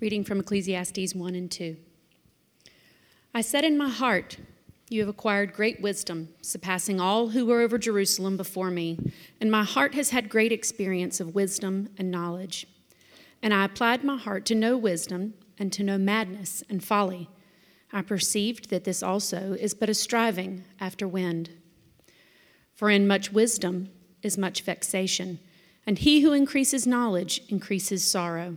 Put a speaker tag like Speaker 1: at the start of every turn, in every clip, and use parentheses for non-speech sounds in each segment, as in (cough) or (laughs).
Speaker 1: Reading from Ecclesiastes 1 and 2. I said in my heart, You have acquired great wisdom, surpassing all who were over Jerusalem before me, and my heart has had great experience of wisdom and knowledge. And I applied my heart to know wisdom and to know madness and folly. I perceived that this also is but a striving after wind. For in much wisdom is much vexation, and he who increases knowledge increases sorrow.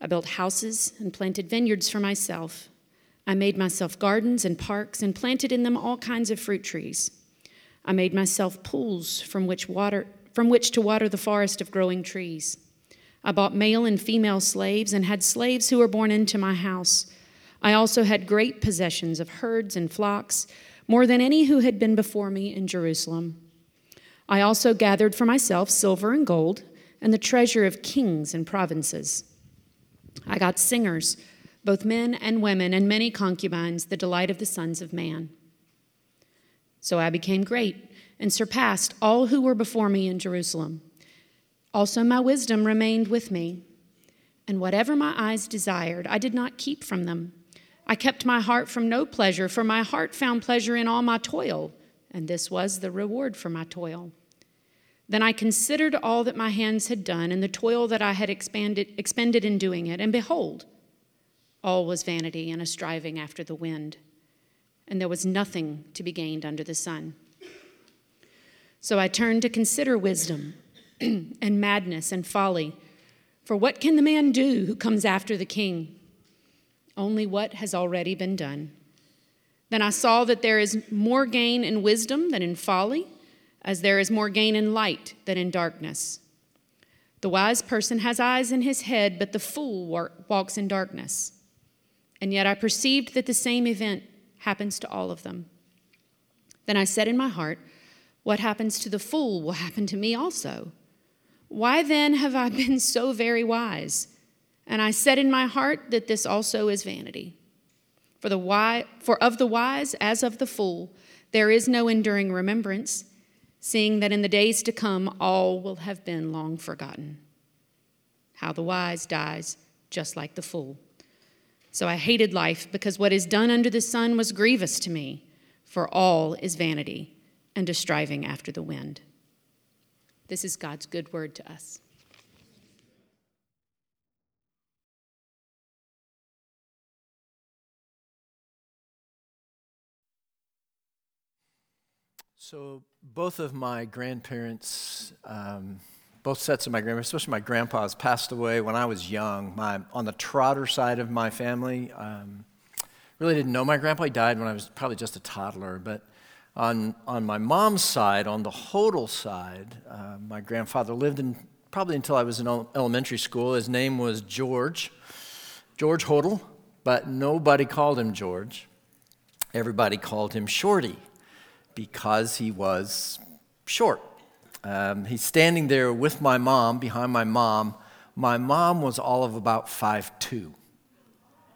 Speaker 1: I built houses and planted vineyards for myself. I made myself gardens and parks and planted in them all kinds of fruit trees. I made myself pools from which water from which to water the forest of growing trees. I bought male and female slaves and had slaves who were born into my house. I also had great possessions of herds and flocks, more than any who had been before me in Jerusalem. I also gathered for myself silver and gold and the treasure of kings and provinces. I got singers, both men and women, and many concubines, the delight of the sons of man. So I became great and surpassed all who were before me in Jerusalem. Also, my wisdom remained with me, and whatever my eyes desired, I did not keep from them. I kept my heart from no pleasure, for my heart found pleasure in all my toil, and this was the reward for my toil. Then I considered all that my hands had done and the toil that I had expanded, expended in doing it, and behold, all was vanity and a striving after the wind, and there was nothing to be gained under the sun. So I turned to consider wisdom (clears throat) and madness and folly. For what can the man do who comes after the king? Only what has already been done. Then I saw that there is more gain in wisdom than in folly, as there is more gain in light than in darkness. The wise person has eyes in his head, but the fool walks in darkness. And yet I perceived that the same event happens to all of them. Then I said in my heart, What happens to the fool will happen to me also. Why then have I been so very wise? And I said in my heart that this also is vanity. For, the wise, for of the wise as of the fool, there is no enduring remembrance, seeing that in the days to come all will have been long forgotten. How the wise dies just like the fool. So I hated life because what is done under the sun was grievous to me, for all is vanity and a striving after the wind. This is God's good word to us.
Speaker 2: So, both of my grandparents, um, both sets of my grandparents, especially my grandpa's, passed away when I was young. My, on the Trotter side of my family, um, really didn't know my grandpa. He died when I was probably just a toddler, but on, on my mom's side, on the Hodel side, uh, my grandfather lived in probably until I was in elementary school. His name was George, George Hodel, but nobody called him George. Everybody called him Shorty because he was short. Um, he's standing there with my mom, behind my mom. My mom was all of about five two,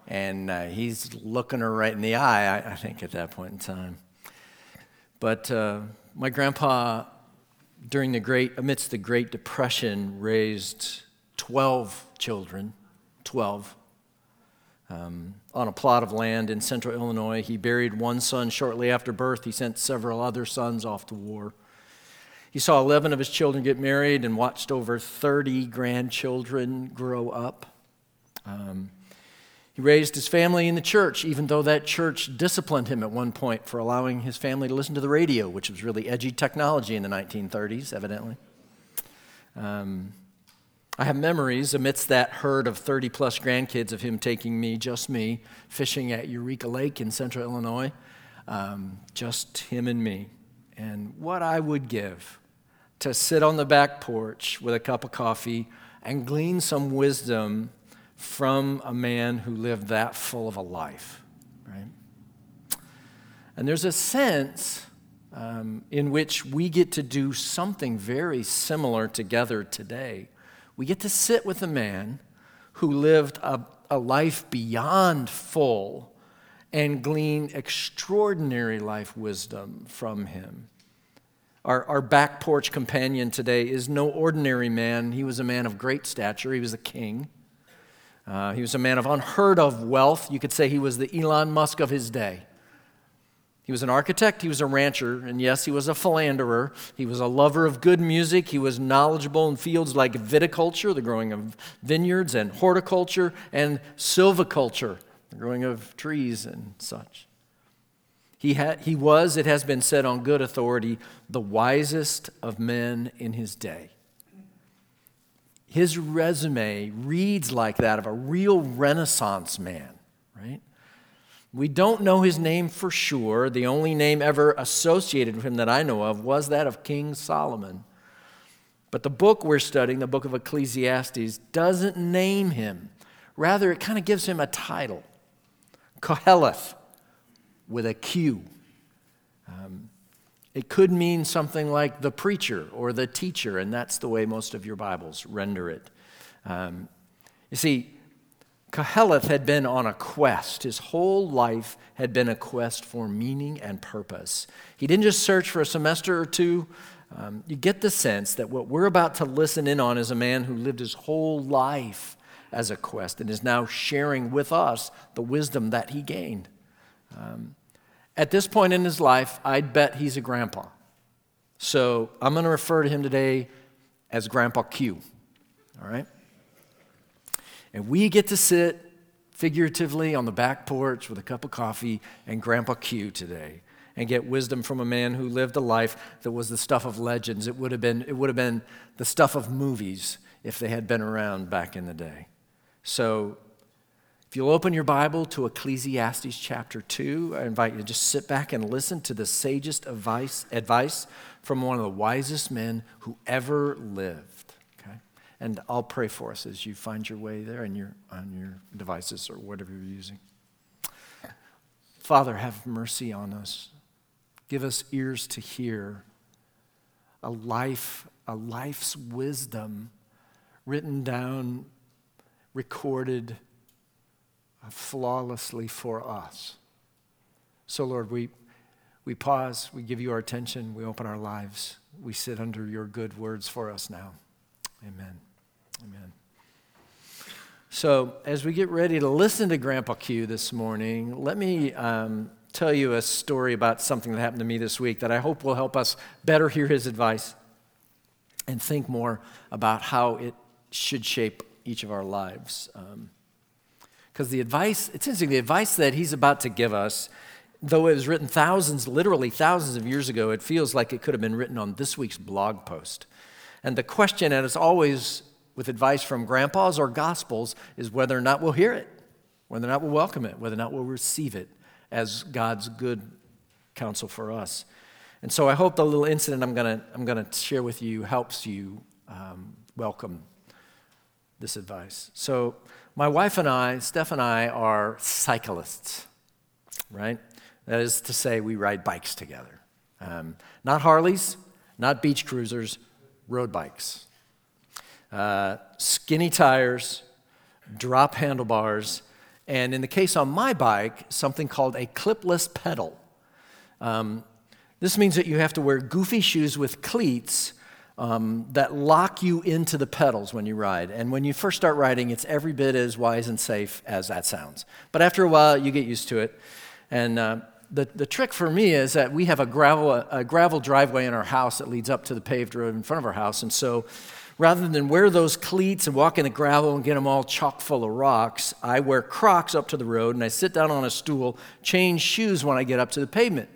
Speaker 2: And uh, he's looking her right in the eye, I, I think, at that point in time. But uh, my grandpa, during the great, amidst the Great Depression, raised 12 children, 12, um, on a plot of land in central Illinois. He buried one son shortly after birth. He sent several other sons off to war. He saw 11 of his children get married and watched over 30 grandchildren grow up. Um, he raised his family in the church, even though that church disciplined him at one point for allowing his family to listen to the radio, which was really edgy technology in the 1930s, evidently. Um, I have memories amidst that herd of 30 plus grandkids of him taking me, just me, fishing at Eureka Lake in central Illinois, um, just him and me. And what I would give to sit on the back porch with a cup of coffee and glean some wisdom from a man who lived that full of a life, right? And there's a sense um, in which we get to do something very similar together today. We get to sit with a man who lived a, a life beyond full and glean extraordinary life wisdom from him. Our, our back porch companion today is no ordinary man. He was a man of great stature, he was a king. Uh, he was a man of unheard of wealth. You could say he was the Elon Musk of his day. He was an architect, he was a rancher, and yes, he was a philanderer. He was a lover of good music. He was knowledgeable in fields like viticulture, the growing of vineyards, and horticulture, and silviculture, the growing of trees and such. He, had, he was, it has been said on good authority, the wisest of men in his day. His resume reads like that of a real Renaissance man, right? We don't know his name for sure. The only name ever associated with him that I know of was that of King Solomon. But the book we're studying, the book of Ecclesiastes, doesn't name him. Rather, it kind of gives him a title Qoheleth with a Q. Um, it could mean something like the preacher or the teacher, and that's the way most of your Bibles render it. Um, you see, Qoheleth had been on a quest. His whole life had been a quest for meaning and purpose. He didn't just search for a semester or two. Um, you get the sense that what we're about to listen in on is a man who lived his whole life as a quest and is now sharing with us the wisdom that he gained. Um, at this point in his life, I'd bet he's a grandpa. So I'm going to refer to him today as Grandpa Q. All right? And we get to sit figuratively on the back porch with a cup of coffee and Grandpa Q today and get wisdom from a man who lived a life that was the stuff of legends. It would have been, it would have been the stuff of movies if they had been around back in the day. So if you'll open your Bible to Ecclesiastes chapter 2, I invite you to just sit back and listen to the sagest advice, advice from one of the wisest men who ever lived. And I'll pray for us as you find your way there on your, on your devices or whatever you're using. Father, have mercy on us. Give us ears to hear a life, a life's wisdom written down, recorded uh, flawlessly for us. So, Lord, we, we pause, we give you our attention, we open our lives, we sit under your good words for us now. Amen. Amen. So, as we get ready to listen to Grandpa Q this morning, let me um, tell you a story about something that happened to me this week that I hope will help us better hear his advice and think more about how it should shape each of our lives. Because um, the advice, it's interesting, the advice that he's about to give us, though it was written thousands, literally thousands of years ago, it feels like it could have been written on this week's blog post. And the question, and it's always with advice from grandpas or gospels is whether or not we'll hear it, whether or not we'll welcome it, whether or not we'll receive it as God's good counsel for us. And so I hope the little incident I'm going to I'm gonna share with you helps you um, welcome this advice. So, my wife and I, Steph and I, are cyclists, right? That is to say, we ride bikes together. Um, not Harleys, not beach cruisers, road bikes uh, skinny tires, drop handlebars, and in the case on my bike, something called a clipless pedal. Um, this means that you have to wear goofy shoes with cleats um, that lock you into the pedals when you ride. And when you first start riding, it's every bit as wise and safe as that sounds. But after a while, you get used to it. And uh, the, the trick for me is that we have a gravel, a gravel driveway in our house that leads up to the paved road in front of our house. And so rather than wear those cleats and walk in the gravel and get them all chock full of rocks, I wear Crocs up to the road and I sit down on a stool, change shoes when I get up to the pavement.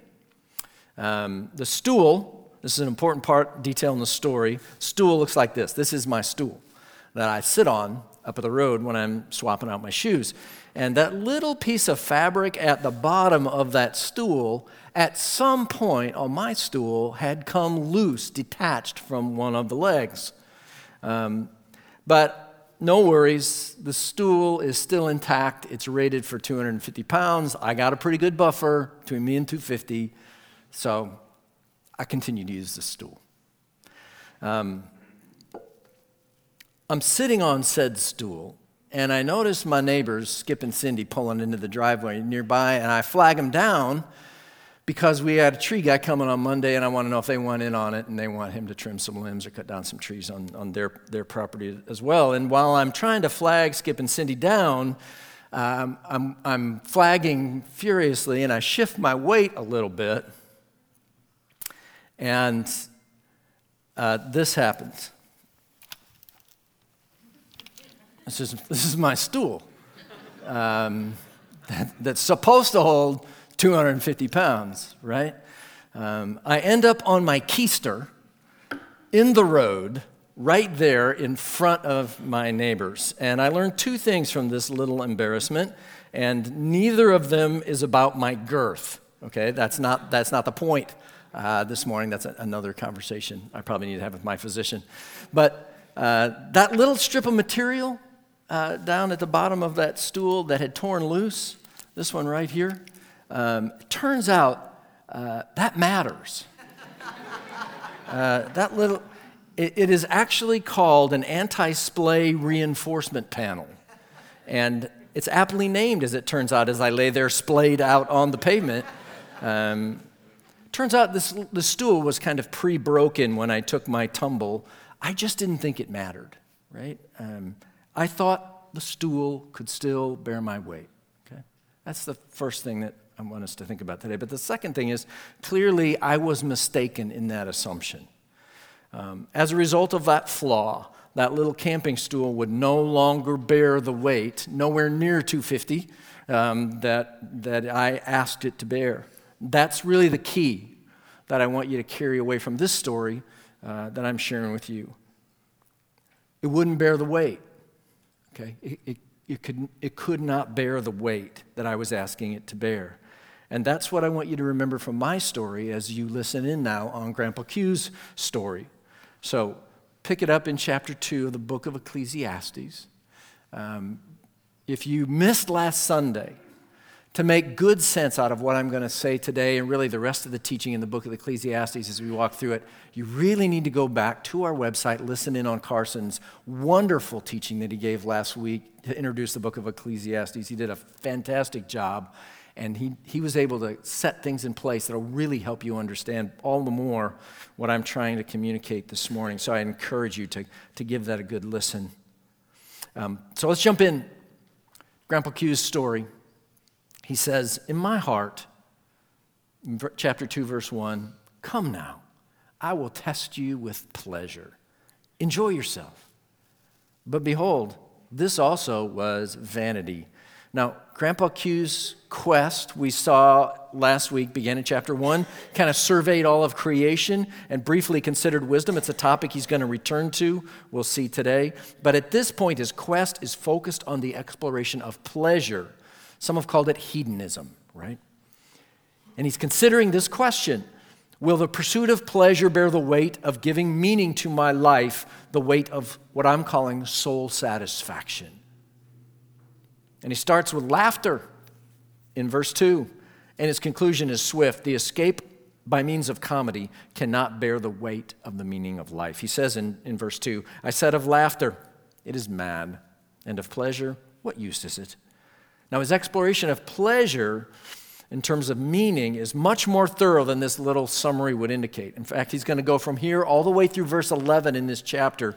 Speaker 2: Um, the stool, this is an important part, detail in the story. Stool looks like this. This is my stool that I sit on up at the road when I'm swapping out my shoes. And that little piece of fabric at the bottom of that stool, at some point on my stool, had come loose, detached from one of the legs. Um, but no worries. The stool is still intact. It's rated for 250 pounds. I got a pretty good buffer between me and 250. So I continue to use the stool. Um, I'm sitting on said stool, and I notice my neighbors, Skip and Cindy, pulling into the driveway nearby, and I flag them down because we had a tree guy coming on Monday, and I want to know if they want in on it, and they want him to trim some limbs or cut down some trees on, on their, their property as well. And while I'm trying to flag Skip and Cindy down, um, I'm, I'm flagging furiously, and I shift my weight a little bit, and uh, this happens. This is, this is my stool um, that, that's supposed to hold 250 pounds, right? Um, I end up on my keister in the road right there in front of my neighbors. And I learned two things from this little embarrassment, and neither of them is about my girth. Okay, that's not, that's not the point uh, this morning. That's a, another conversation I probably need to have with my physician. But uh, that little strip of material uh, down at the bottom of that stool that had torn loose, this one right here, um, turns out uh, that matters. Uh, that little, it, it is actually called an anti splay reinforcement panel. And it's aptly named, as it turns out, as I lay there splayed out on the pavement. Um, turns out this, the stool was kind of pre broken when I took my tumble. I just didn't think it mattered, right? Um, I thought the stool could still bear my weight. Okay? That's the first thing that I want us to think about today. But the second thing is clearly I was mistaken in that assumption. Um, as a result of that flaw, that little camping stool would no longer bear the weight, nowhere near 250, um, that, that I asked it to bear. That's really the key that I want you to carry away from this story uh, that I'm sharing with you. It wouldn't bear the weight. Okay? It, it, it, could, it could not bear the weight that I was asking it to bear. And that's what I want you to remember from my story as you listen in now on Grandpa Q's story. So pick it up in chapter 2 of the book of Ecclesiastes. Um, if you missed last Sunday, to make good sense out of what I'm going to say today and really the rest of the teaching in the book of Ecclesiastes as we walk through it, you really need to go back to our website, listen in on Carson's wonderful teaching that he gave last week to introduce the book of Ecclesiastes. He did a fantastic job and he, he was able to set things in place that will really help you understand all the more what I'm trying to communicate this morning. So I encourage you to, to give that a good listen. Um, so let's jump in. Grandpa Q's story. He says, In my heart, in chapter 2, verse 1, come now, I will test you with pleasure. Enjoy yourself. But behold, this also was vanity now, Grandpa Q's quest, we saw last week, began in chapter one, kind of surveyed all of creation and briefly considered wisdom. It's a topic he's going to return to, we'll see today. But at this point, his quest is focused on the exploration of pleasure. Some have called it hedonism, right? And he's considering this question Will the pursuit of pleasure bear the weight of giving meaning to my life, the weight of what I'm calling soul satisfaction? And he starts with laughter in verse 2. And his conclusion is swift the escape by means of comedy cannot bear the weight of the meaning of life. He says in, in verse 2 I said of laughter, it is mad, and of pleasure, what use is it? Now, his exploration of pleasure in terms of meaning is much more thorough than this little summary would indicate. In fact, he's going to go from here all the way through verse 11 in this chapter,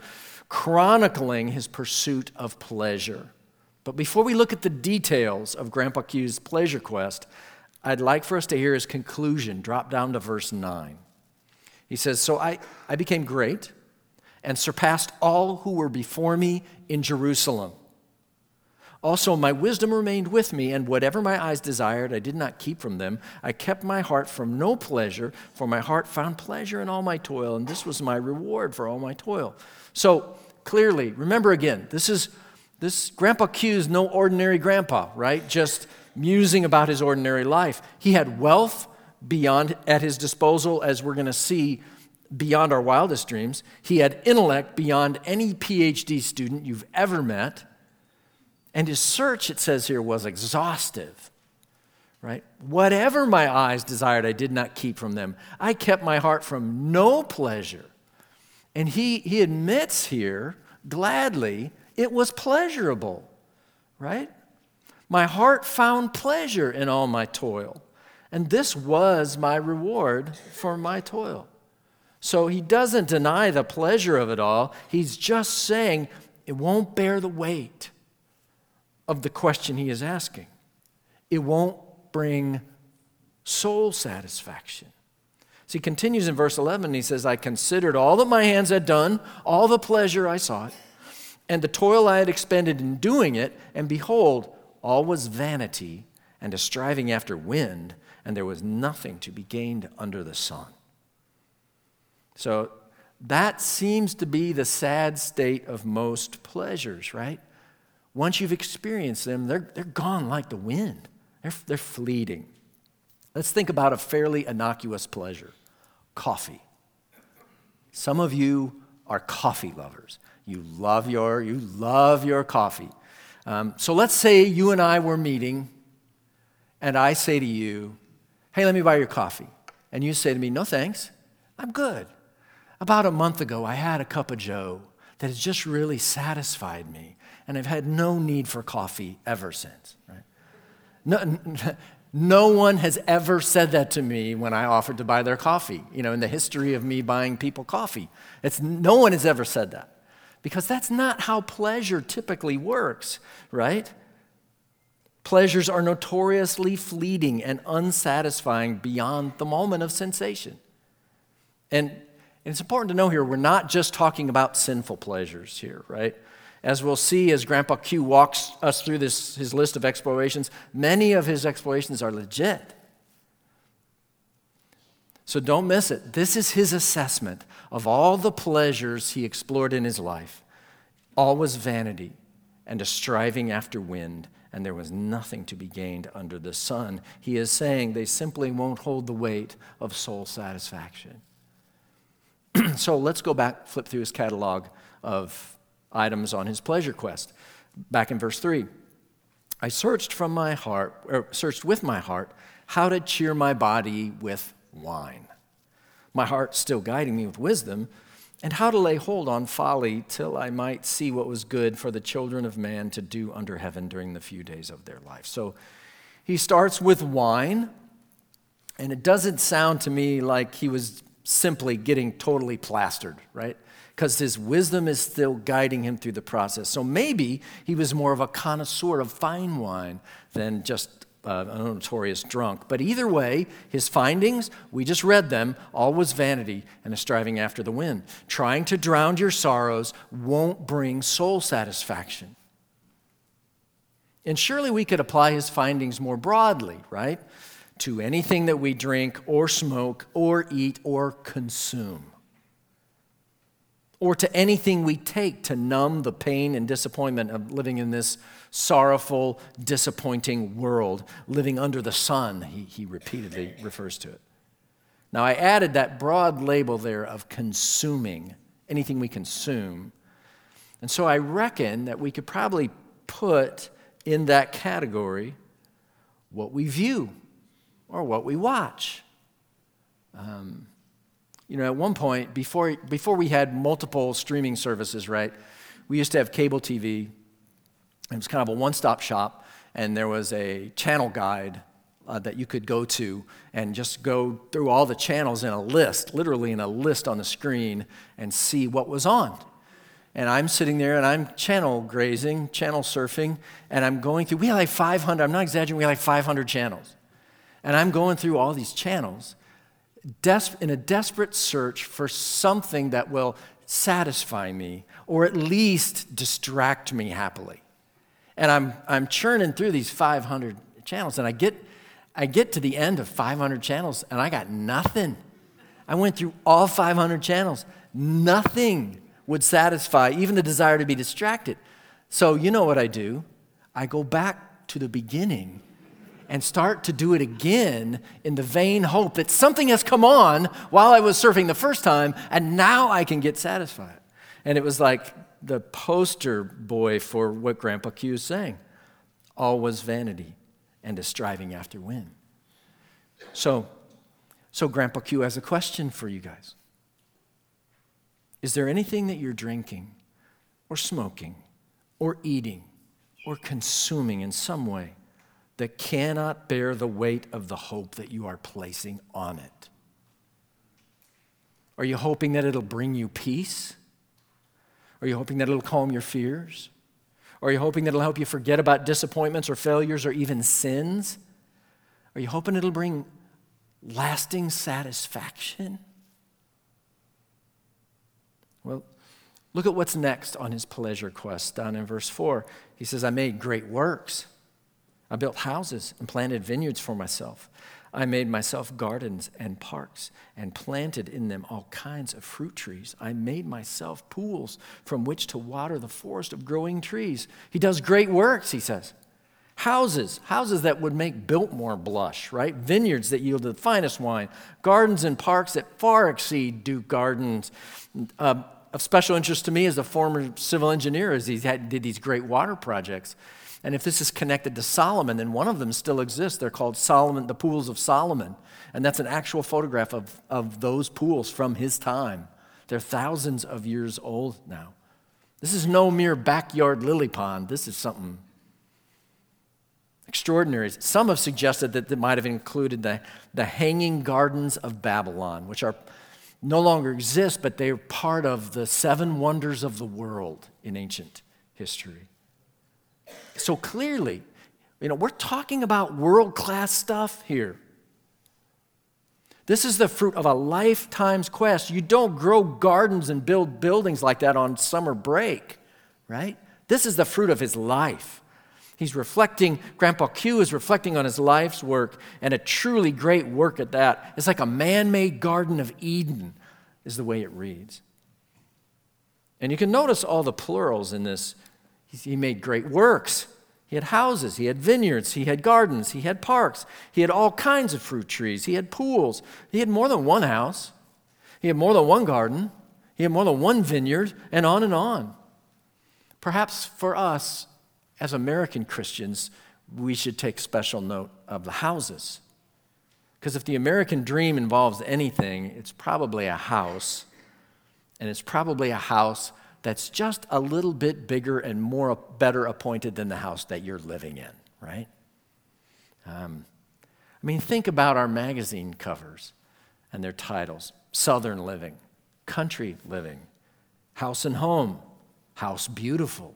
Speaker 2: chronicling his pursuit of pleasure. But before we look at the details of Grandpa Q's pleasure quest, I'd like for us to hear his conclusion. Drop down to verse 9. He says, So I, I became great and surpassed all who were before me in Jerusalem. Also, my wisdom remained with me, and whatever my eyes desired, I did not keep from them. I kept my heart from no pleasure, for my heart found pleasure in all my toil, and this was my reward for all my toil. So, clearly, remember again, this is this Grandpa Q is no ordinary grandpa, right? Just musing about his ordinary life. He had wealth beyond at his disposal, as we're going to see beyond our wildest dreams. He had intellect beyond any PhD student you've ever met. And his search, it says here, was exhaustive. Right? Whatever my eyes desired, I did not keep from them. I kept my heart from no pleasure. And he, he admits here, gladly, it was pleasurable. Right? My heart found pleasure in all my toil. And this was my reward for my toil. So he doesn't deny the pleasure of it all. He's just saying it won't bear the weight of the question he is asking. It won't bring soul satisfaction. So he continues in verse 11. He says, I considered all that my hands had done, all the pleasure I sought, and the toil I had expended in doing it, and behold, all was vanity and a striving after wind, and there was nothing to be gained under the sun. So that seems to be the sad state of most pleasures, right? Once you've experienced them, they're, they're gone like the wind, they're, they're fleeting. Let's think about a fairly innocuous pleasure coffee. Some of you are coffee lovers. You love your, you love your coffee. Um, so let's say you and I were meeting, and I say to you, Hey, let me buy your coffee. And you say to me, No thanks, I'm good. About a month ago, I had a cup of Joe that has just really satisfied me, and I've had no need for coffee ever since. Right? No, (laughs) no one has ever said that to me when I offered to buy their coffee. You know, in the history of me buying people coffee, it's no one has ever said that because that's not how pleasure typically works, right? Pleasures are notoriously fleeting and unsatisfying beyond the moment of sensation. And and it's important to know here, we're not just talking about sinful pleasures here, right? As we'll see as Grandpa Q walks us through this, his list of explorations, many of his explorations are legit. So don't miss it. This is his assessment of all the pleasures he explored in his life. All was vanity and a striving after wind, and there was nothing to be gained under the sun. He is saying they simply won't hold the weight of soul satisfaction. (clears throat) so let's go back, flip through his catalog of items on his pleasure quest. Back in verse 3. I searched from my heart, or searched with my heart, how to cheer my body with wine. My heart still guiding me with wisdom, and how to lay hold on folly till I might see what was good for the children of man to do under heaven during the few days of their life. So he starts with wine, and it doesn't sound to me like he was simply getting totally plastered, right? Because his wisdom is still guiding him through the process. So maybe he was more of a connoisseur of fine wine than just uh, a notorious drunk. But either way, his findings, we just read them, all was vanity and a striving after the wind. Trying to drown your sorrows won't bring soul satisfaction. And surely we could apply his findings more broadly, right? to anything that we drink or smoke or eat or consume, or to anything we take to numb the pain and disappointment of living in this sorrowful, disappointing world, living under the sun, he, he repeatedly refers to it. Now, I added that broad label there of consuming, anything we consume. And so I reckon that we could probably put in that category what we view or what we watch. Um, you know, at one point, before, before we had multiple streaming services, right, we used to have cable TV. It was kind of a one stop shop, and there was a channel guide uh, that you could go to and just go through all the channels in a list, literally in a list on the screen, and see what was on. And I'm sitting there and I'm channel grazing, channel surfing, and I'm going through, we had like 500, I'm not exaggerating, we had like 500 channels. And I'm going through all these channels des- in a desperate search for something that will satisfy me or at least distract me happily. And I'm, I'm churning through these 500 channels, and I get, I get to the end of 500 channels, and I got nothing. I went through all 500 channels. Nothing would satisfy even the desire to be distracted. So, you know what I do? I go back to the beginning and start to do it again in the vain hope that something has come on while I was surfing the first time and now I can get satisfied. And it was like the poster boy for what Grandpa Q is saying all was vanity and a striving after wind. So, so Grandpa Q has a question for you guys. Is there anything that you're drinking or smoking or eating or consuming in some way that cannot bear the weight of the hope that you are placing on it? Are you hoping that it'll bring you peace? Are you hoping that it'll calm your fears? Are you hoping that it'll help you forget about disappointments or failures or even sins? Are you hoping it'll bring lasting satisfaction? Well, look at what's next on his pleasure quest down in verse 4. He says, I made great works. I built houses and planted vineyards for myself. I made myself gardens and parks and planted in them all kinds of fruit trees. I made myself pools from which to water the forest of growing trees. He does great works, he says. Houses, houses that would make Biltmore blush, right? Vineyards that yield the finest wine, gardens and parks that far exceed Duke Gardens. Uh, of special interest to me as a former civil engineer as he had, did these great water projects. And if this is connected to Solomon, then one of them still exists. They're called Solomon, the Pools of Solomon. And that's an actual photograph of, of those pools from his time. They're thousands of years old now. This is no mere backyard lily pond. This is something extraordinary. Some have suggested that it might have included the, the hanging gardens of Babylon, which are no longer exist, but they're part of the seven wonders of the world in ancient history. So clearly, you know, we're talking about world class stuff here. This is the fruit of a lifetime's quest. You don't grow gardens and build buildings like that on summer break, right? This is the fruit of his life. He's reflecting, Grandpa Q is reflecting on his life's work, and a truly great work at that. It's like a man made Garden of Eden, is the way it reads. And you can notice all the plurals in this he made great works. He had houses, he had vineyards, he had gardens, he had parks, he had all kinds of fruit trees, he had pools. He had more than one house, he had more than one garden, he had more than one vineyard, and on and on. Perhaps for us as American Christians, we should take special note of the houses. Because if the American dream involves anything, it's probably a house, and it's probably a house that's just a little bit bigger and more better appointed than the house that you're living in, right? Um, I mean, think about our magazine covers and their titles Southern Living, Country Living, House and Home, House Beautiful,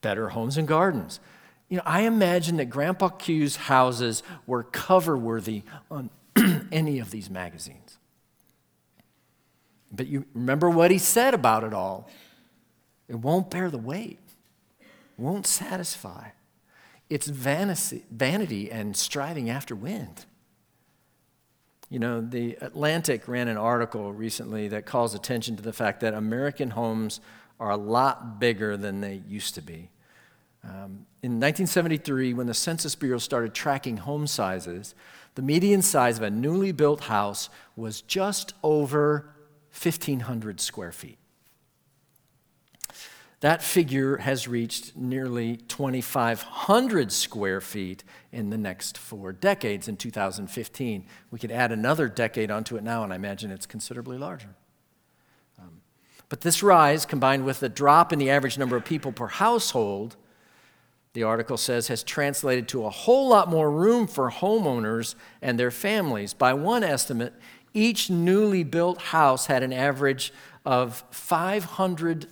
Speaker 2: Better Homes and Gardens. You know, I imagine that Grandpa Q's houses were cover worthy on (clears throat) any of these magazines. But you remember what he said about it all. It won't bear the weight, won't satisfy. It's vanity, vanity and striving after wind. You know, the Atlantic ran an article recently that calls attention to the fact that American homes are a lot bigger than they used to be. Um, in 1973, when the Census Bureau started tracking home sizes, the median size of a newly built house was just over 1,500 square feet. That figure has reached nearly 2,500 square feet in the next four decades in 2015. We could add another decade onto it now, and I imagine it's considerably larger. Um, but this rise, combined with the drop in the average number of people per household, the article says, has translated to a whole lot more room for homeowners and their families. By one estimate, each newly built house had an average of 500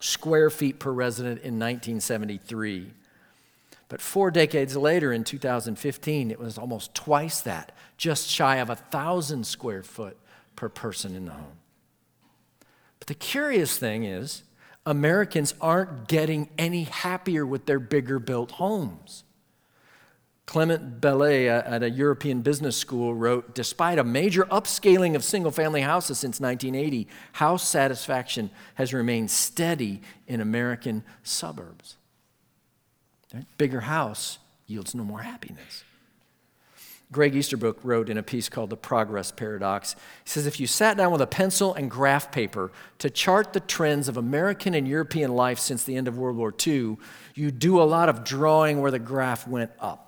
Speaker 2: square feet per resident in 1973. But four decades later, in 2015, it was almost twice that, just shy of a 1,000 square foot per person in the home. But the curious thing is, Americans aren't getting any happier with their bigger built homes. Clement Bellet at a European business school wrote Despite a major upscaling of single family houses since 1980, house satisfaction has remained steady in American suburbs. Right? Bigger house yields no more happiness. Greg Easterbrook wrote in a piece called The Progress Paradox. He says if you sat down with a pencil and graph paper to chart the trends of American and European life since the end of World War II, you'd do a lot of drawing where the graph went up.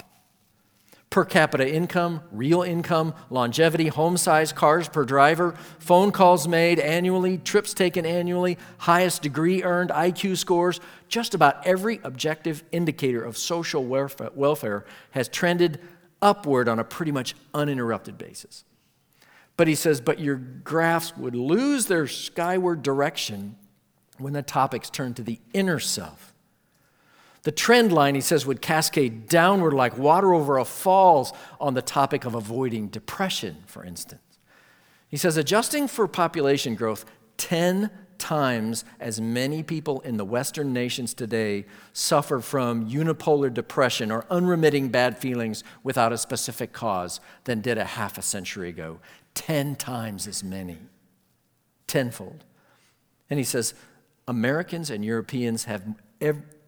Speaker 2: Per capita income, real income, longevity, home size, cars per driver, phone calls made annually, trips taken annually, highest degree earned, IQ scores, just about every objective indicator of social welfare has trended upward on a pretty much uninterrupted basis. But he says, but your graphs would lose their skyward direction when the topics turn to the inner self. The trend line, he says, would cascade downward like water over a falls on the topic of avoiding depression, for instance. He says, adjusting for population growth 10 times as many people in the Western nations today suffer from unipolar depression or unremitting bad feelings without a specific cause than did a half a century ago. Ten times as many. Tenfold. And he says, Americans and Europeans have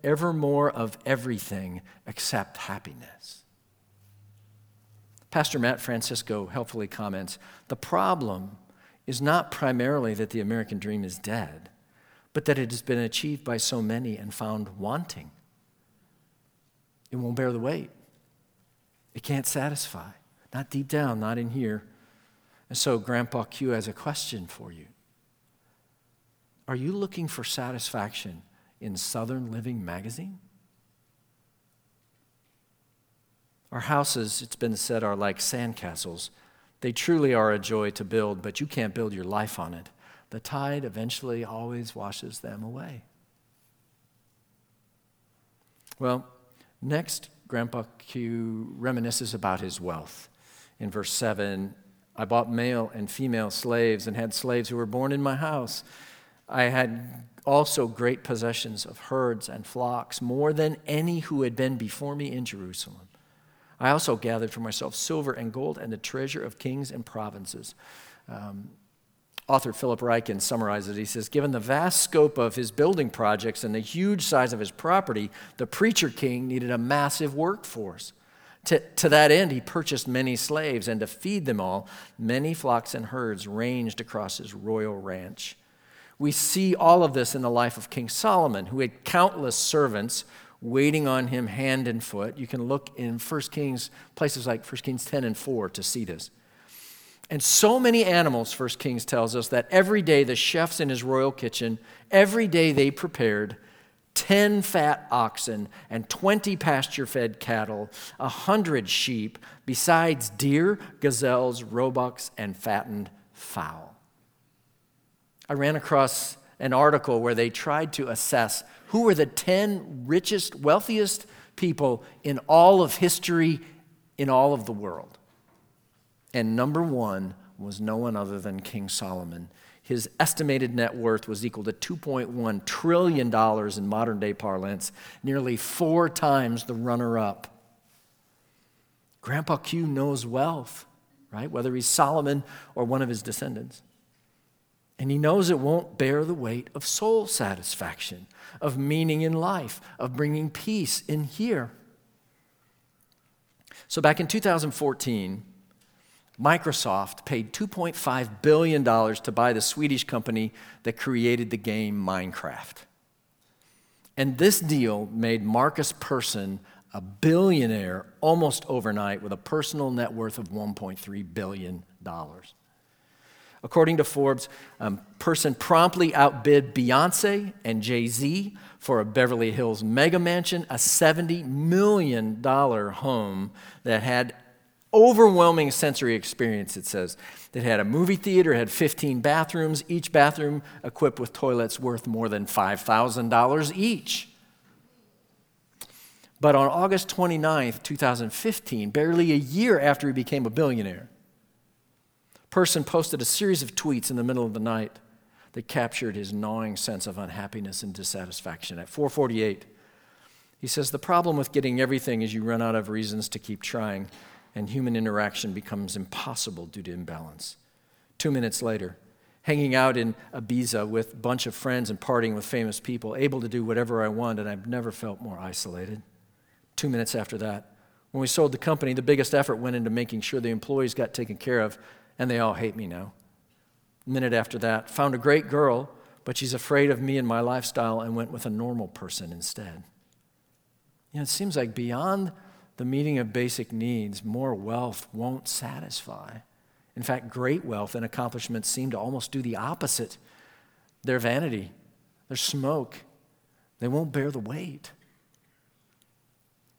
Speaker 2: ever more of everything except happiness. Pastor Matt Francisco helpfully comments the problem is not primarily that the American dream is dead, but that it has been achieved by so many and found wanting. It won't bear the weight. It can't satisfy. Not deep down, not in here. And so, Grandpa Q has a question for you. Are you looking for satisfaction in Southern Living magazine? Our houses, it's been said, are like sandcastles they truly are a joy to build, but you can't build your life on it. The tide eventually always washes them away. Well, next, Grandpa Q reminisces about his wealth. In verse 7, I bought male and female slaves and had slaves who were born in my house. I had also great possessions of herds and flocks, more than any who had been before me in Jerusalem. I also gathered for myself silver and gold and the treasure of kings and provinces. Um, author Philip Ryken summarizes it. He says, Given the vast scope of his building projects and the huge size of his property, the preacher king needed a massive workforce. To, to that end, he purchased many slaves, and to feed them all, many flocks and herds ranged across his royal ranch. We see all of this in the life of King Solomon, who had countless servants waiting on him hand and foot. You can look in 1 Kings, places like 1 Kings 10 and 4 to see this. And so many animals, 1 Kings tells us, that every day the chefs in his royal kitchen, every day they prepared 10 fat oxen and 20 pasture fed cattle, 100 sheep, besides deer, gazelles, roebucks, and fattened fowl. I ran across an article where they tried to assess who were the 10 richest, wealthiest people in all of history, in all of the world. And number one was no one other than King Solomon. His estimated net worth was equal to $2.1 trillion in modern day parlance, nearly four times the runner up. Grandpa Q knows wealth, right? Whether he's Solomon or one of his descendants. And he knows it won't bear the weight of soul satisfaction, of meaning in life, of bringing peace in here. So back in 2014, Microsoft paid $2.5 billion to buy the Swedish company that created the game Minecraft. And this deal made Markus Persson a billionaire almost overnight with a personal net worth of $1.3 billion. According to Forbes, um, Persson promptly outbid Beyonce and Jay Z for a Beverly Hills mega mansion, a $70 million home that had overwhelming sensory experience, it says. It had a movie theater, had 15 bathrooms, each bathroom equipped with toilets worth more than $5,000 each. But on August 29th, 2015, barely a year after he became a billionaire, Persson posted a series of tweets in the middle of the night that captured his gnawing sense of unhappiness and dissatisfaction. At 448, he says, The problem with getting everything is you run out of reasons to keep trying, and human interaction becomes impossible due to imbalance. Two minutes later, hanging out in Ibiza with a bunch of friends and partying with famous people, able to do whatever I want, and I've never felt more isolated. Two minutes after that, When we sold the company, the biggest effort went into making sure the employees got taken care of, and they all hate me now. A minute after that, found a great girl, but she's afraid of me and my lifestyle and went with a normal person instead. You know, it seems like beyond the meeting of basic needs, more wealth won't satisfy. In fact, great wealth and accomplishments seem to almost do the opposite. They're vanity, they're smoke, they won't bear the weight.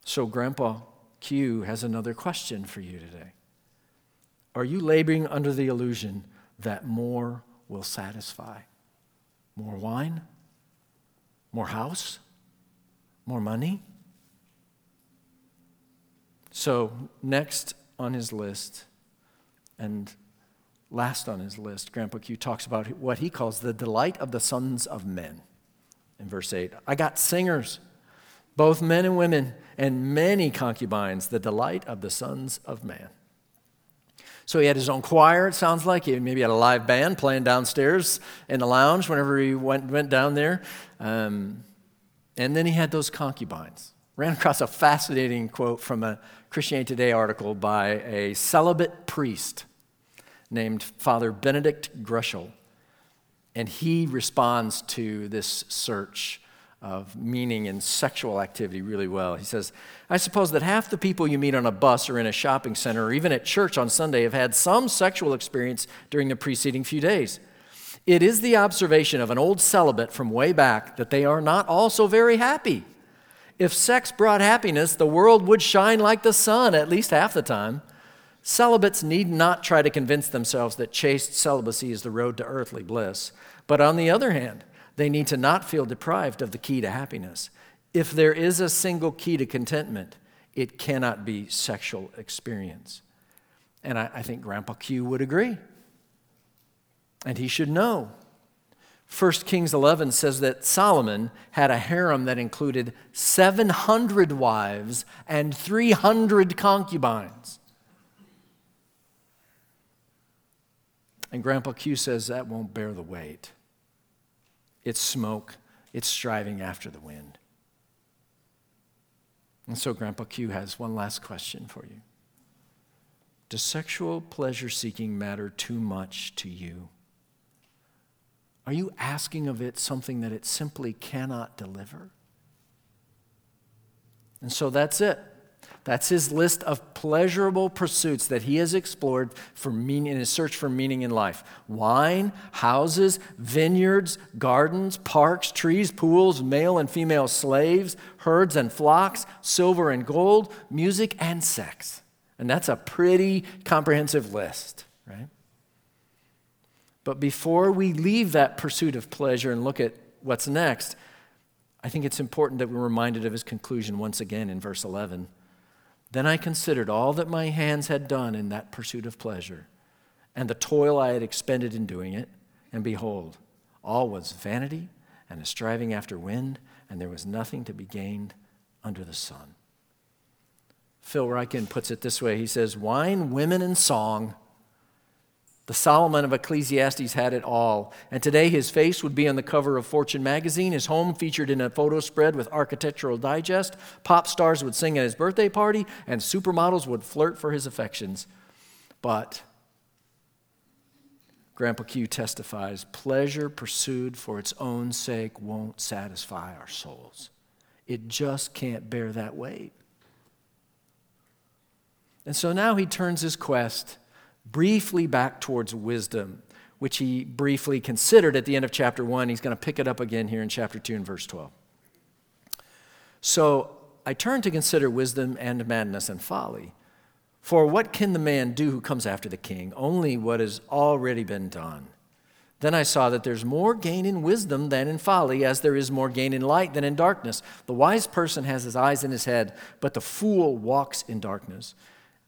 Speaker 2: So, Grandpa Q has another question for you today. Are you laboring under the illusion that more will satisfy? More wine? More house? More money? So, next on his list, and last on his list, Grandpa Q talks about what he calls the delight of the sons of men. In verse 8, I got singers both men and women, and many concubines, the delight of the sons of man. So he had his own choir, it sounds like. He maybe had a live band playing downstairs in the lounge whenever he went, went down there. Um, and then he had those concubines. Ran across a fascinating quote from a Christianity Today article by a celibate priest named Father Benedict Groeschel. And he responds to this search of meaning in sexual activity really well. He says, I suppose that half the people you meet on a bus or in a shopping center or even at church on Sunday have had some sexual experience during the preceding few days. It is the observation of an old celibate from way back that they are not also very happy. If sex brought happiness, the world would shine like the sun at least half the time. Celibates need not try to convince themselves that chaste celibacy is the road to earthly bliss. But on the other hand, they need to not feel deprived of the key to happiness. If there is a single key to contentment, it cannot be sexual experience. And I, I think Grandpa Q would agree. And he should know. 1 Kings 11 says that Solomon had a harem that included 700 wives and 300 concubines. And Grandpa Q says that won't bear the weight. It's smoke, it's striving after the wind. And so, Grandpa Q has one last question for you Does sexual pleasure seeking matter too much to you? Are you asking of it something that it simply cannot deliver? And so that's it. That's his list of pleasurable pursuits that he has explored for meaning, in his search for meaning in life wine, houses, vineyards, gardens, parks, trees, pools, male and female slaves, herds and flocks, silver and gold, music and sex. And that's a pretty comprehensive list, right? But before we leave that pursuit of pleasure and look at what's next, I think it's important that we're reminded of his conclusion once again in verse 11. Then I considered all that my hands had done in that pursuit of pleasure, and the toil I had expended in doing it, and behold, all was vanity and a striving after wind, and there was nothing to be gained under the sun. Phil Ryken puts it this way he says, Wine, women, and song the Solomon of Ecclesiastes had it all. And today his face would be on the cover of Fortune magazine, his home featured in a photo spread with Architectural Digest. Pop stars would sing at his birthday party, and supermodels would flirt for his affections. But Grandpa Q testifies pleasure pursued for its own sake won't satisfy our souls. It just can't bear that weight. And so now he turns his quest briefly back towards wisdom, which he briefly considered at the end of chapter 1. He's going to pick it up again here in chapter 2 and verse 12. So I turn to consider wisdom and madness and folly. For what can the man do who comes after the king? Only what has already been done. Then I saw that there's more gain in wisdom than in folly, as there is more gain in light than in darkness. The wise person has his eyes in his head, but the fool walks in darkness.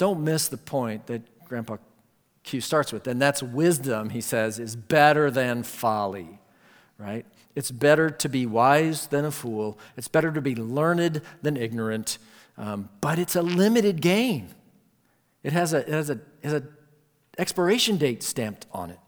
Speaker 2: don't miss the point that Grandpa Q starts with, and that's wisdom, he says, is better than folly, right? It's better to be wise than a fool. It's better to be learned than ignorant, um, but it's a limited gain. It has a, it has a, has a expiration date stamped on it,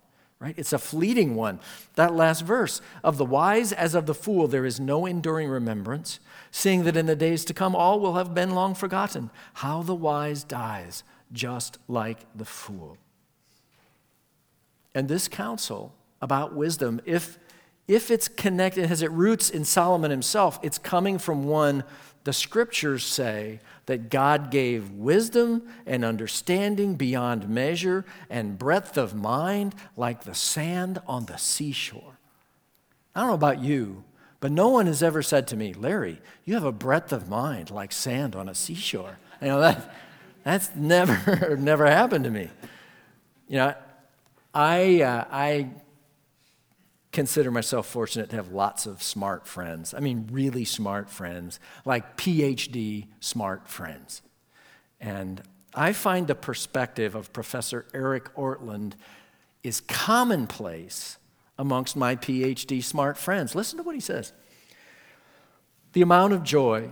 Speaker 2: right? It's a fleeting one. That last verse of the wise as of the fool, there is no enduring remembrance, seeing that in the days to come all will have been long forgotten. How the wise dies, just like the fool. And this counsel about wisdom, if, if it's connected, has it roots in Solomon himself, it's coming from one the scriptures say that God gave wisdom and understanding beyond measure and breadth of mind like the sand on the seashore. I don't know about you, but no one has ever said to me, Larry, you have a breadth of mind like sand on a seashore. You know, that, that's never, (laughs) never happened to me. You know, I, uh, I consider myself fortunate to have lots of smart friends. I mean, really smart friends, like PhD smart friends. And I find the perspective of Professor Eric Ortlund is commonplace amongst my PhD smart friends. Listen to what he says. The amount of joy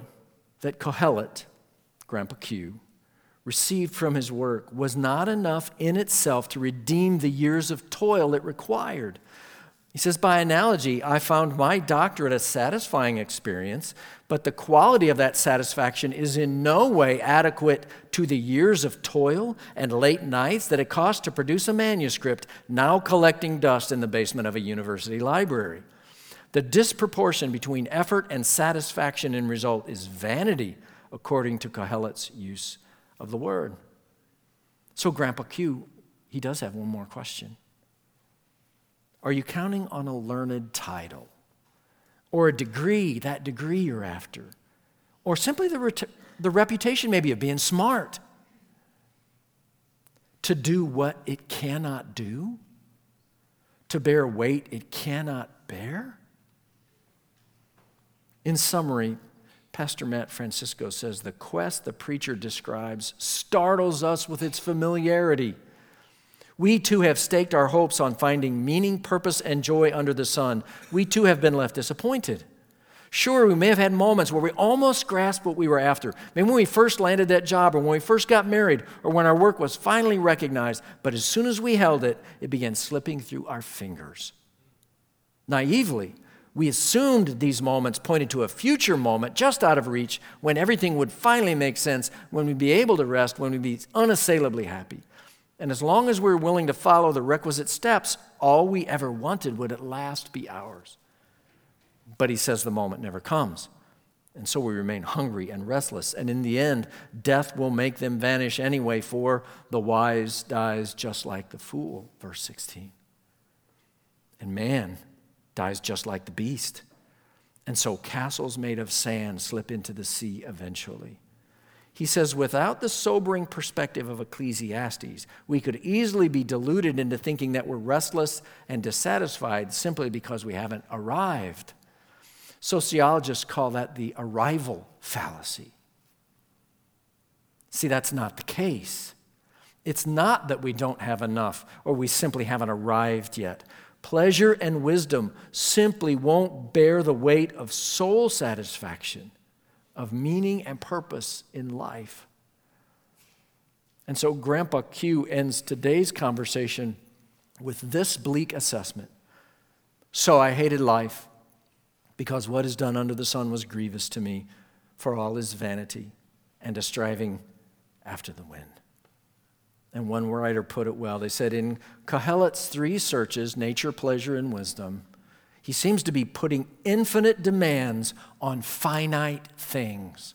Speaker 2: that Qoheleth, Grandpa Q, received from his work was not enough in itself to redeem the years of toil it required. He says, by analogy, I found my doctorate a satisfying experience, but the quality of that satisfaction is in no way adequate to the years of toil and late nights that it cost to produce a manuscript now collecting dust in the basement of a university library. The disproportion between effort and satisfaction in result is vanity, according to Qoheleth's use of the word. So, Grandpa Q, he does have one more question. Are you counting on a learned title or a degree, that degree you're after? Or simply the, ret- the reputation, maybe, of being smart to do what it cannot do? To bear weight it cannot bear? In summary, Pastor Matt Francisco says the quest the preacher describes startles us with its familiarity. We too have staked our hopes on finding meaning, purpose, and joy under the sun. We too have been left disappointed. Sure, we may have had moments where we almost grasped what we were after. Maybe when we first landed that job, or when we first got married, or when our work was finally recognized. But as soon as we held it, it began slipping through our fingers. Naively, we assumed these moments pointed to a future moment just out of reach when everything would finally make sense, when we'd be able to rest, when we'd be unassailably happy. And as long as we were willing to follow the requisite steps, all we ever wanted would at last be ours. But he says the moment never comes. And so we remain hungry and restless. And in the end, death will make them vanish anyway, for the wise dies just like the fool. Verse 16. And man dies just like the beast. And so castles made of sand slip into the sea eventually. He says, without the sobering perspective of Ecclesiastes, we could easily be deluded into thinking that we're restless and dissatisfied simply because we haven't arrived. Sociologists call that the arrival fallacy. See, that's not the case. It's not that we don't have enough or we simply haven't arrived yet. Pleasure and wisdom simply won't bear the weight of soul satisfaction of meaning and purpose in life. And so Grandpa Q ends today's conversation with this bleak assessment. So I hated life because what is done under the sun was grievous to me, for all is vanity and a striving after the wind. And one writer put it well. They said, In Qoheleth's three searches, nature, pleasure, and wisdom, he seems to be putting infinite demands on finite things,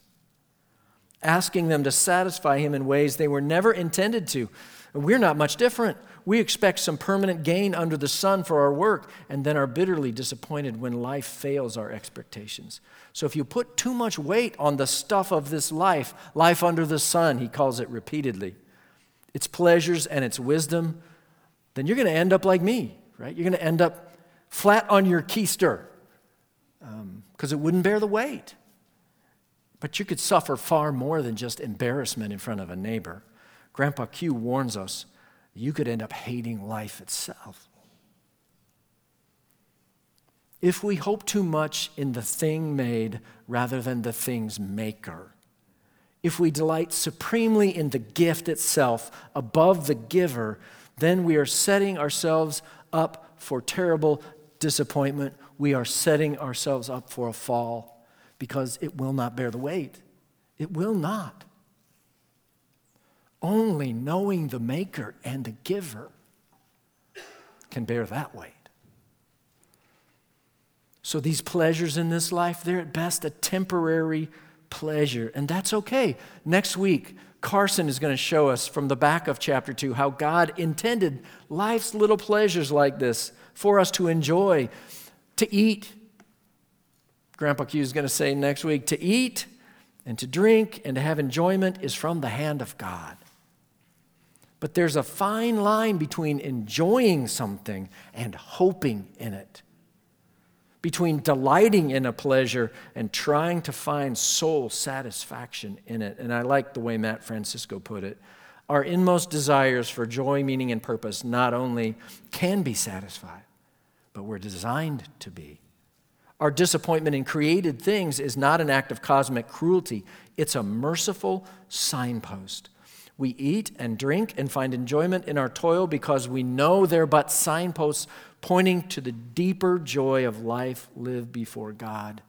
Speaker 2: asking them to satisfy him in ways they were never intended to. We're not much different. We expect some permanent gain under the sun for our work and then are bitterly disappointed when life fails our expectations. So if you put too much weight on the stuff of this life, life under the sun, he calls it repeatedly, its pleasures and its wisdom, then you're going to end up like me, right? You're going to end up flat on your keister because um, it wouldn't bear the weight. But you could suffer far more than just embarrassment in front of a neighbor. Grandpa Q warns us you could end up hating life itself. If we hope too much in the thing made rather than the thing's maker, if we delight supremely in the gift itself above the giver, then we are setting ourselves up for terrible disappointment. We are setting ourselves up for a fall because it will not bear the weight. It will not. Only knowing the maker and the giver can bear that weight. So, these pleasures in this life, they're at best a temporary pleasure, and that's okay. Next week, Carson is going to show us from the back of chapter 2 how God intended life's little pleasures like this for us to enjoy, to eat. Grandpa Q is going to say next week to eat and to drink and to have enjoyment is from the hand of God. But there's a fine line between enjoying something and hoping in it between delighting in a pleasure and trying to find soul satisfaction in it. And I like the way Matt Francisco put it. Our inmost desires for joy, meaning, and purpose not only can be satisfied, but we're designed to be. Our disappointment in created things is not an act of cosmic cruelty, it's a merciful signpost. We eat and drink and find enjoyment in our toil because we know they're but signposts pointing to the deeper joy of life lived before God.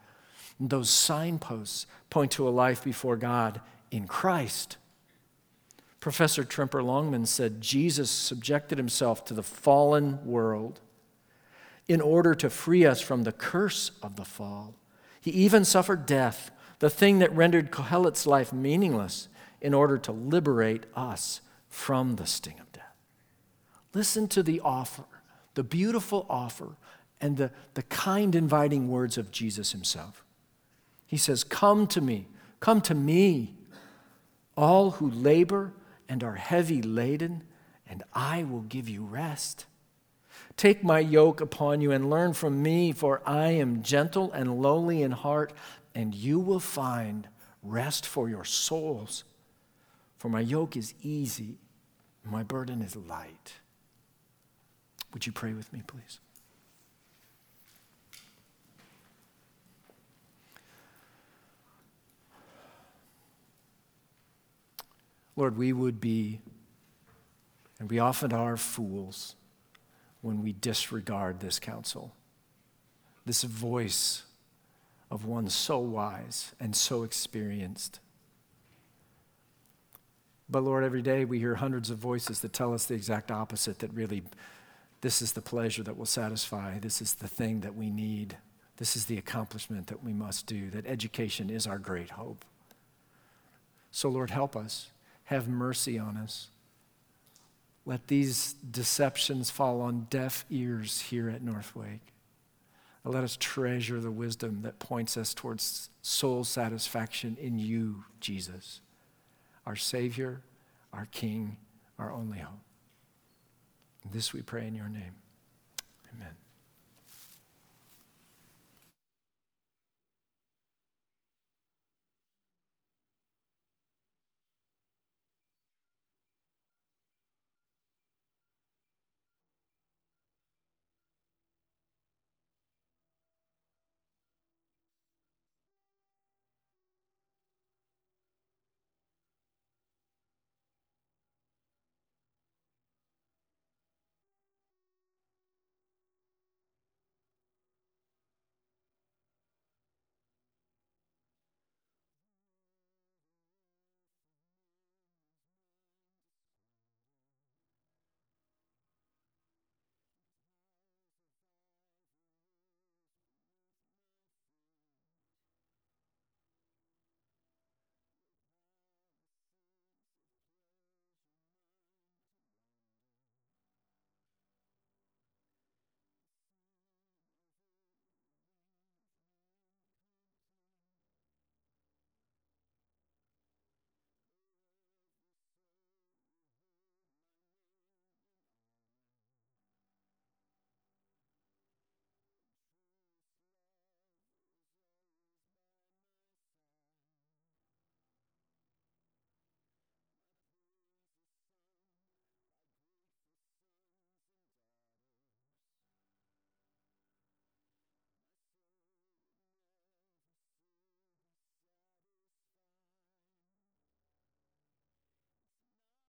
Speaker 2: And those signposts point to a life before God in Christ. Professor Tremper Longman said Jesus subjected himself to the fallen world in order to free us from the curse of the fall. He even suffered death, the thing that rendered Qoheleth's life meaningless, in order to liberate us from the sting of death. Listen to the offer the beautiful offer and the, the kind, inviting words of Jesus himself. He says, Come to me, come to me, all who labor and are heavy laden, and I will give you rest. Take my yoke upon you and learn from me, for I am gentle and lowly in heart, and you will find rest for your souls. For my yoke is easy, my burden is light. Would you pray with me, please? Lord, we would be, and we often are, fools when we disregard this counsel, this voice of one so wise and so experienced. But Lord, every day we hear hundreds of voices that tell us the exact opposite that really this is the pleasure that will satisfy. This is the thing that we need. This is the accomplishment that we must do, that education is our great hope. So, Lord, help us. Have mercy on us. Let these deceptions fall on deaf ears here at Northwake. Let us treasure the wisdom that points us towards soul satisfaction in you, Jesus, our Savior, our King, our only hope. This we pray in your name. Amen.